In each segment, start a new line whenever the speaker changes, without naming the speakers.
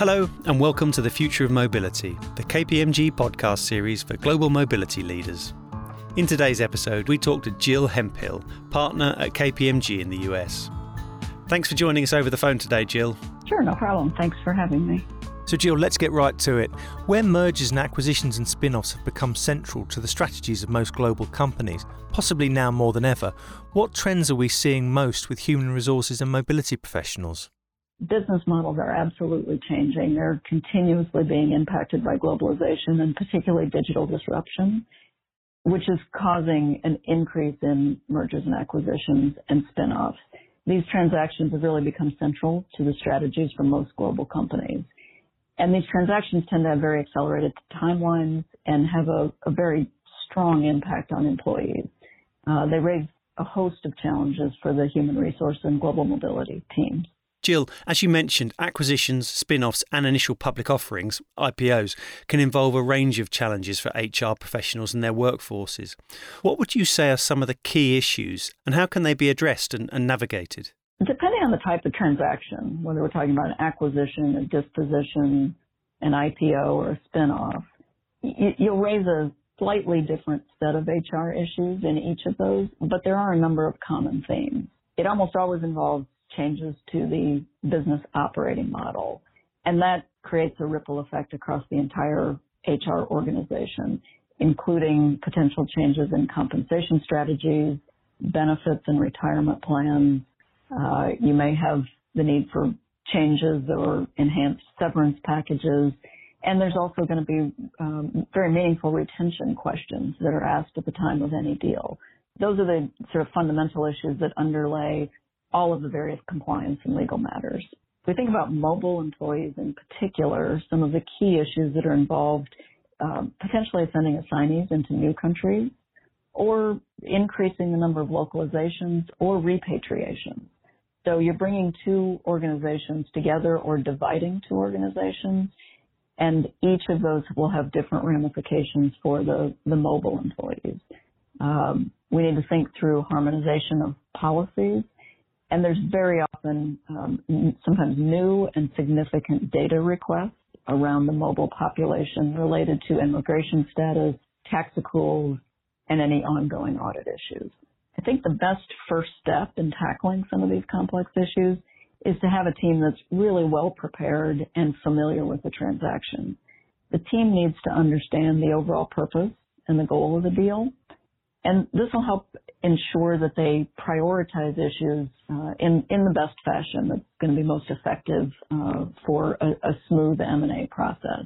Hello, and welcome to the Future of Mobility, the KPMG podcast series for global mobility leaders. In today's episode, we talk to Jill Hemphill, partner at KPMG in the US. Thanks for joining us over the phone today, Jill.
Sure, no problem. Thanks for having me.
So, Jill, let's get right to it. Where mergers and acquisitions and spin offs have become central to the strategies of most global companies, possibly now more than ever, what trends are we seeing most with human resources and mobility professionals?
Business models are absolutely changing. They're continuously being impacted by globalization and particularly digital disruption, which is causing an increase in mergers and acquisitions and spin-offs. These transactions have really become central to the strategies for most global companies. And these transactions tend to have very accelerated timelines and have a, a very strong impact on employees. Uh, they raise a host of challenges for the human resource and global mobility teams.
Jill, as you mentioned, acquisitions, spin offs, and initial public offerings, IPOs, can involve a range of challenges for HR professionals and their workforces. What would you say are some of the key issues, and how can they be addressed and, and navigated?
Depending on the type of transaction, whether we're talking about an acquisition, a disposition, an IPO, or a spin off, you'll raise a slightly different set of HR issues in each of those, but there are a number of common themes. It almost always involves changes to the business operating model. And that creates a ripple effect across the entire HR organization, including potential changes in compensation strategies, benefits and retirement plans. Uh, you may have the need for changes or enhanced severance packages. And there's also going to be um, very meaningful retention questions that are asked at the time of any deal. Those are the sort of fundamental issues that underlay all of the various compliance and legal matters. If we think about mobile employees in particular, some of the key issues that are involved, um, potentially sending assignees into new countries or increasing the number of localizations or repatriations. So you're bringing two organizations together or dividing two organizations, and each of those will have different ramifications for the, the mobile employees. Um, we need to think through harmonization of policies and there's very often um, sometimes new and significant data requests around the mobile population related to immigration status, tax accruals, and any ongoing audit issues. I think the best first step in tackling some of these complex issues is to have a team that's really well prepared and familiar with the transaction. The team needs to understand the overall purpose and the goal of the deal and this will help ensure that they prioritize issues uh, in in the best fashion that's going to be most effective uh, for a, a, smooth M&A process.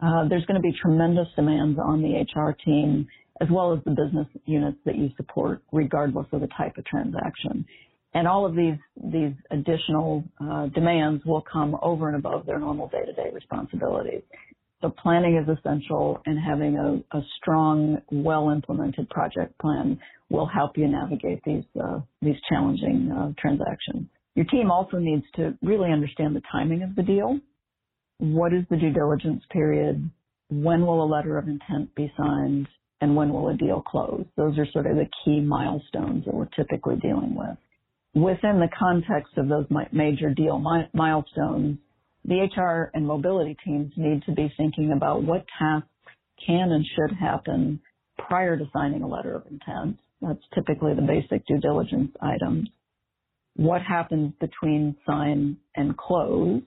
Uh, there's going to be tremendous demands on the HR team as well as the business units that you support, regardless of the type of transaction. And all of these these additional uh, demands will come over and above their normal day-to-day responsibilities. So planning is essential and having a, a strong, well implemented project plan will help you navigate these, uh, these challenging uh, transactions. Your team also needs to really understand the timing of the deal. What is the due diligence period? When will a letter of intent be signed? And when will a deal close? Those are sort of the key milestones that we're typically dealing with. Within the context of those major deal mi- milestones, the HR and mobility teams need to be thinking about what tasks can and should happen prior to signing a letter of intent. That's typically the basic due diligence items. What happens between sign and close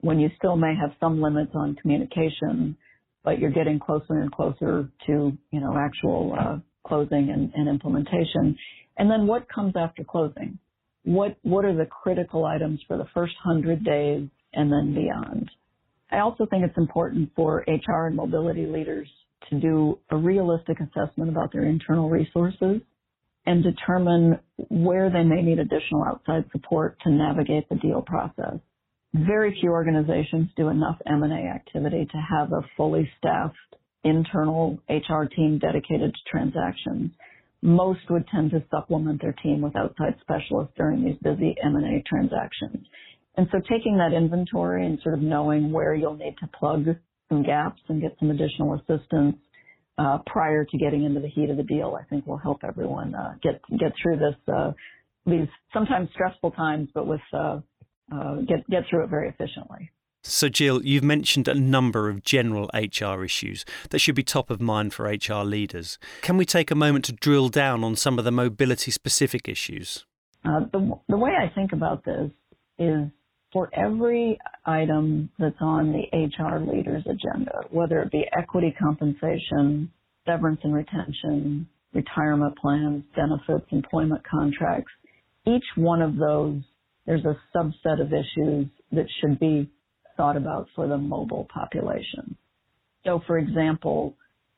when you still may have some limits on communication, but you're getting closer and closer to, you know, actual uh, closing and, and implementation. And then what comes after closing? What, what are the critical items for the first hundred days and then beyond. I also think it's important for HR and mobility leaders to do a realistic assessment about their internal resources and determine where they may need additional outside support to navigate the deal process. Very few organizations do enough M&A activity to have a fully staffed internal HR team dedicated to transactions. Most would tend to supplement their team with outside specialists during these busy M&A transactions. And so taking that inventory and sort of knowing where you'll need to plug some gaps and get some additional assistance uh, prior to getting into the heat of the deal, I think will help everyone uh, get get through this uh, these sometimes stressful times, but with uh, uh, get get through it very efficiently.
So, Jill, you've mentioned a number of general HR issues that should be top of mind for HR leaders. Can we take a moment to drill down on some of the mobility specific issues?
Uh, the, the way I think about this is for every item that's on the HR leader's agenda, whether it be equity compensation, severance and retention, retirement plans, benefits, employment contracts, each one of those, there's a subset of issues that should be thought about for the mobile population. So for example,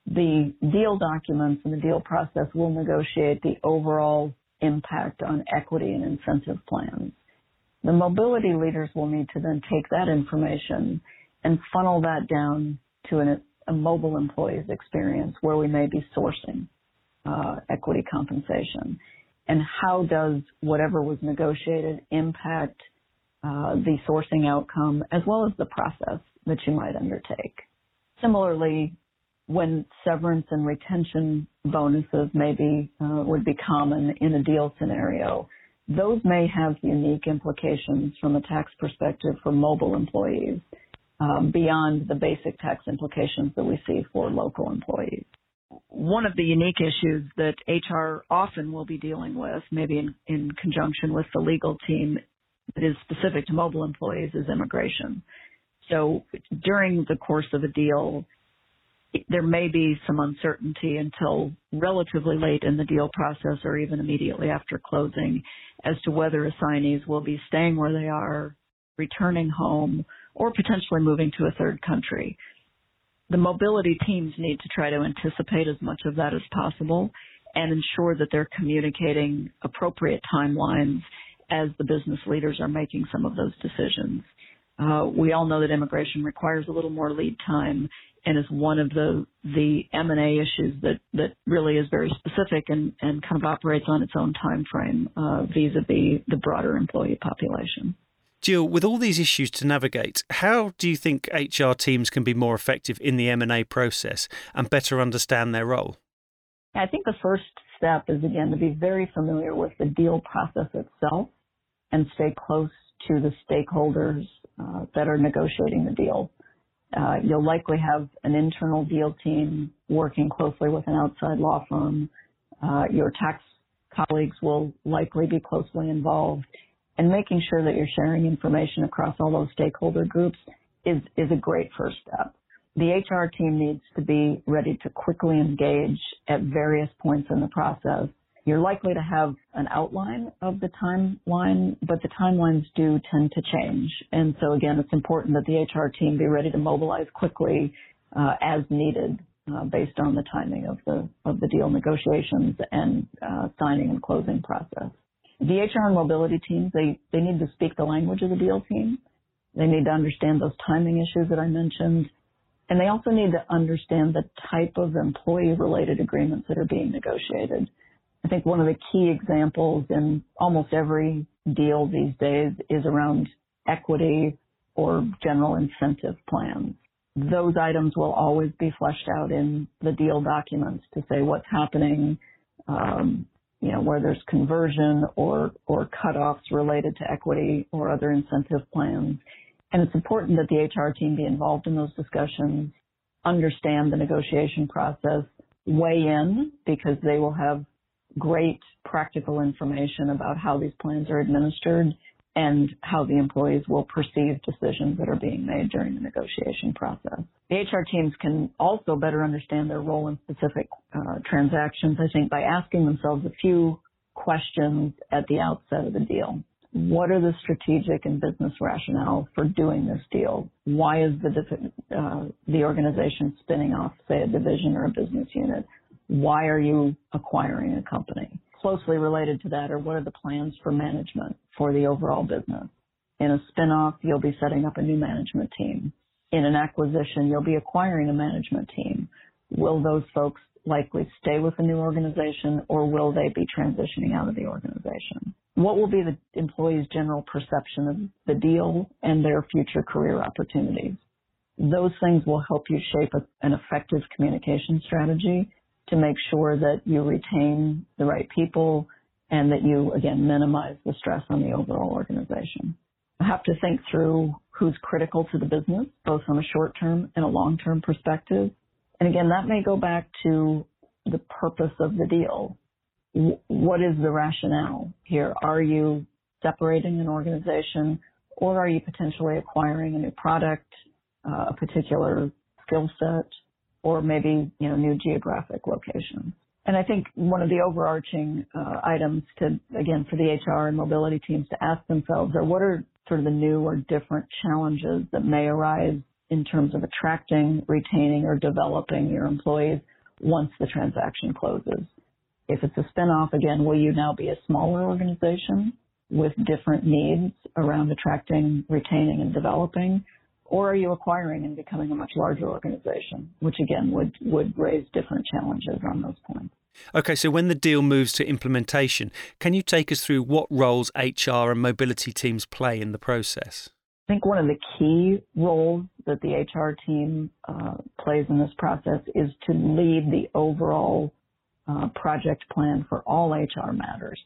the deal documents and the deal process will negotiate the overall impact on equity and incentive plans. The mobility leaders will need to then take that information and funnel that down to an, a mobile employee's experience where we may be sourcing uh, equity compensation. And how does whatever was negotiated impact uh, the sourcing outcome as well as the process that you might undertake? Similarly, when severance and retention bonuses maybe uh, would be common in a deal scenario, those may have unique implications from a tax perspective for mobile employees um, beyond the basic tax implications that we see for local employees. One of the unique issues that HR often will be dealing with, maybe in, in conjunction with the legal team that is specific to mobile employees, is immigration. So during the course of a deal, there may be some uncertainty until relatively late in the deal process or even immediately after closing as to whether assignees will be staying where they are, returning home, or potentially moving to a third country. The mobility teams need to try to anticipate as much of that as possible and ensure that they're communicating appropriate timelines as the business leaders are making some of those decisions. Uh, we all know that immigration requires a little more lead time and is one of the the M&A issues that that really is very specific and and kind of operates on its own time frame uh, vis-a-vis the broader employee population.
Jill, with all these issues to navigate, how do you think HR teams can be more effective in the M&A process and better understand their role?
I think the first step is again to be very familiar with the deal process itself and stay close to the stakeholders uh, that are negotiating the deal. Uh, you'll likely have an internal deal team working closely with an outside law firm. Uh, your tax colleagues will likely be closely involved and making sure that you're sharing information across all those stakeholder groups is, is a great first step. The HR team needs to be ready to quickly engage at various points in the process you're likely to have an outline of the timeline, but the timelines do tend to change. And so again, it's important that the HR team be ready to mobilize quickly uh, as needed uh, based on the timing of the of the deal negotiations and uh, signing and closing process. The HR and mobility teams they they need to speak the language of the deal team. They need to understand those timing issues that I mentioned. And they also need to understand the type of employee related agreements that are being negotiated. I think one of the key examples in almost every deal these days is around equity or general incentive plans. Those items will always be fleshed out in the deal documents to say what's happening, um, you know, where there's conversion or, or cutoffs related to equity or other incentive plans. And it's important that the HR team be involved in those discussions, understand the negotiation process, weigh in because they will have great practical information about how these plans are administered and how the employees will perceive decisions that are being made during the negotiation process. The HR teams can also better understand their role in specific uh, transactions, I think, by asking themselves a few questions at the outset of the deal. What are the strategic and business rationale for doing this deal? Why is the, uh, the organization spinning off, say, a division or a business unit? Why are you acquiring a company? Closely related to that are what are the plans for management for the overall business? In a spinoff, you'll be setting up a new management team. In an acquisition, you'll be acquiring a management team. Will those folks likely stay with the new organization or will they be transitioning out of the organization? What will be the employee's general perception of the deal and their future career opportunities? Those things will help you shape an effective communication strategy to make sure that you retain the right people and that you, again, minimize the stress on the overall organization. have to think through who's critical to the business, both from a short term and a long term perspective. And again, that may go back to the purpose of the deal. What is the rationale here? Are you separating an organization or are you potentially acquiring a new product, uh, a particular skill set, or maybe, you know, new geographic location? And I think one of the overarching uh, items to, again, for the HR and mobility teams to ask themselves are what are sort of the new or different challenges that may arise in terms of attracting, retaining, or developing your employees once the transaction closes. If it's a spinoff, again, will you now be a smaller organization with different needs around attracting, retaining, and developing? Or are you acquiring and becoming a much larger organization, which again would, would raise different challenges on those points?
Okay, so when the deal moves to implementation, can you take us through what roles HR and mobility teams play in the process?
I think one of the key roles that the HR team uh, plays in this process is to lead the overall uh, project plan for all HR matters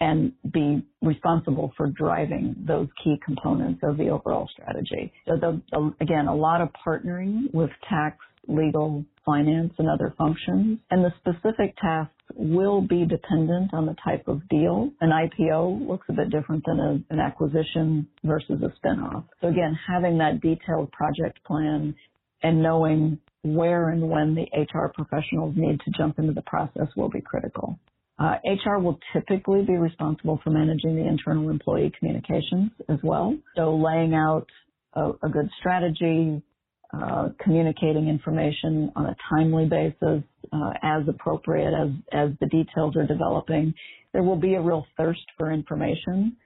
and be responsible for driving those key components of the overall strategy. So the, again, a lot of partnering with tax, legal, finance, and other functions. And the specific tasks will be dependent on the type of deal. An IPO looks a bit different than a, an acquisition versus a spinoff. So again, having that detailed project plan and knowing where and when the HR professionals need to jump into the process will be critical. Uh, HR will typically be responsible for managing the internal employee communications as well. So laying out a, a good strategy, uh, communicating information on a timely basis uh, as appropriate as, as the details are developing. There will be a real thirst for information,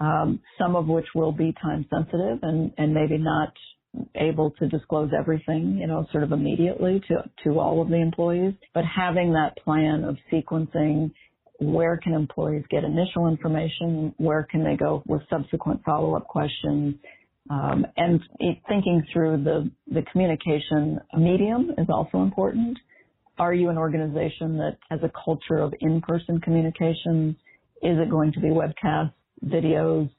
um, some of which will be time sensitive and, and maybe not able to disclose everything, you know, sort of immediately to, to all of the employees, but having that plan of sequencing where can employees get initial information, where can they go with subsequent follow-up questions, um, and thinking through the, the communication medium is also important. Are you an organization that has a culture of in-person communications? Is it going to be webcasts, videos?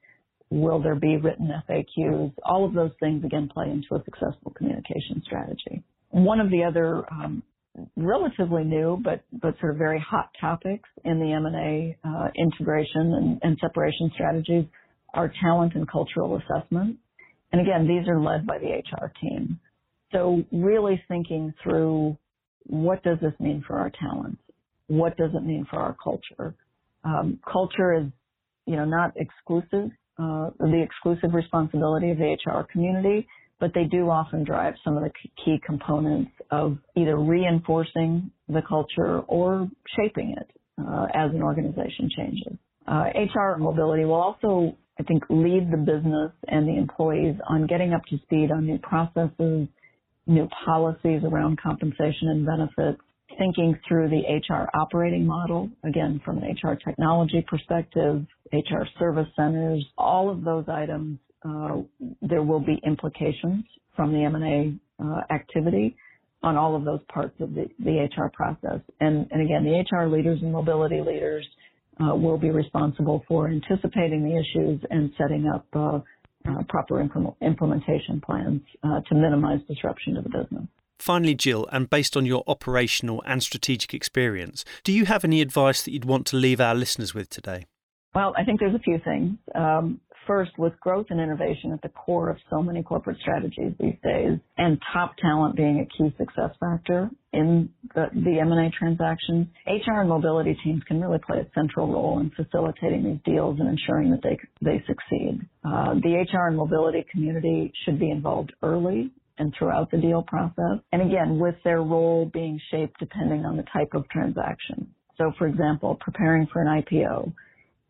Will there be written FAQs? All of those things again play into a successful communication strategy. One of the other um, relatively new but but sort of very hot topics in the M&A uh, integration and, and separation strategies are talent and cultural assessment. And again, these are led by the HR team. So really thinking through what does this mean for our talents? What does it mean for our culture? Um, culture is, you know, not exclusive uh, the exclusive responsibility of the HR community, but they do often drive some of the key components of either reinforcing the culture or shaping it uh, as an organization changes. Uh, HR mobility will also, I think, lead the business and the employees on getting up to speed on new processes, new policies around compensation and benefits, thinking through the HR operating model, again, from an HR technology perspective, HR service centers, all of those items, uh, there will be implications from the M&A uh, activity on all of those parts of the, the HR process. And, and, again, the HR leaders and mobility leaders uh, will be responsible for anticipating the issues and setting up uh, uh, proper implementation plans uh, to minimize disruption to the business.
Finally, Jill, and based on your operational and strategic experience, do you have any advice that you'd want to leave our listeners with today?
Well, I think there's a few things. Um, first, with growth and innovation at the core of so many corporate strategies these days, and top talent being a key success factor in the, the M&A transactions, HR and mobility teams can really play a central role in facilitating these deals and ensuring that they they succeed. Uh, the HR and mobility community should be involved early and throughout the deal process. And again, with their role being shaped depending on the type of transaction. So for example, preparing for an IPO,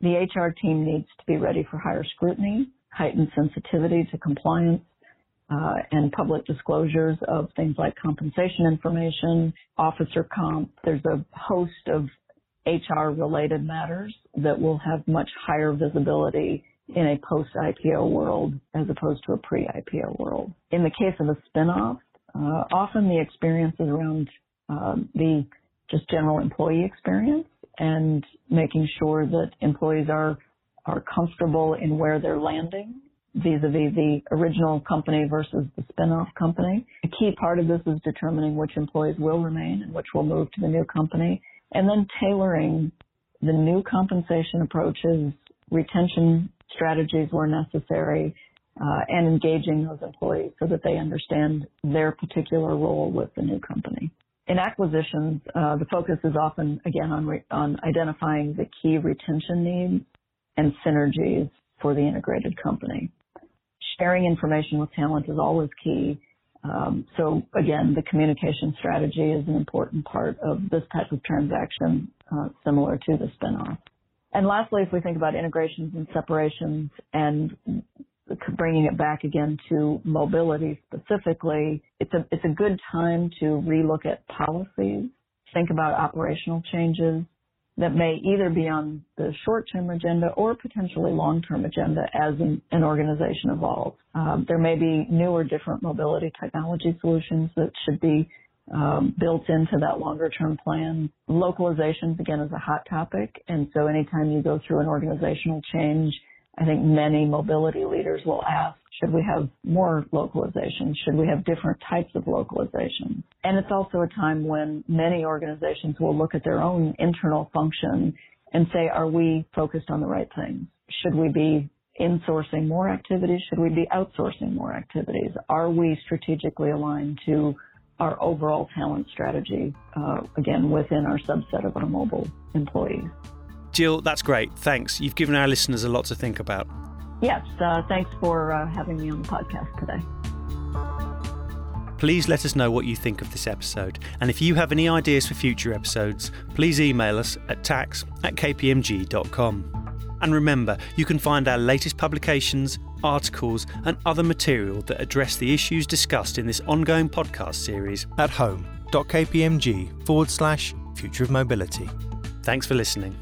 the HR team needs to be ready for higher scrutiny, heightened sensitivity to compliance, uh, and public disclosures of things like compensation information, officer comp. There's a host of HR related matters that will have much higher visibility in a post-IPO world as opposed to a pre-IPO world. In the case of a spinoff, uh, often the experience is around uh, the just general employee experience and making sure that employees are are comfortable in where they're landing vis-a-vis the original company versus the spin-off company. A key part of this is determining which employees will remain and which will move to the new company, and then tailoring the new compensation approaches, retention strategies where necessary, uh, and engaging those employees so that they understand their particular role with the new company. In acquisitions, uh, the focus is often again on re- on identifying the key retention needs and synergies for the integrated company. Sharing information with talent is always key. Um, so again, the communication strategy is an important part of this type of transaction, uh, similar to the spinoff. And lastly, if we think about integrations and separations and bringing it back again to mobility specifically, it's a, it's a good time to relook at policies, think about operational changes that may either be on the short-term agenda or potentially long-term agenda as an, an organization evolves. Um, there may be new or different mobility technology solutions that should be um, built into that longer term plan. Localizations again is a hot topic, and so anytime you go through an organizational change, I think many mobility leaders will ask, should we have more localization? Should we have different types of localization? And it's also a time when many organizations will look at their own internal function and say, are we focused on the right things? Should we be insourcing more activities? Should we be outsourcing more activities? Are we strategically aligned to our overall talent strategy, uh, again, within our subset of our mobile employees?
Jill, that's great. Thanks. You've given our listeners a lot to think about.
Yes, uh, thanks for uh, having me on the podcast today.
Please let us know what you think of this episode. And if you have any ideas for future episodes, please email us at tax at kpmg.com. And remember, you can find our latest publications, articles, and other material that address the issues discussed in this ongoing podcast series
at home.kpmg forward slash future of mobility.
Thanks for listening.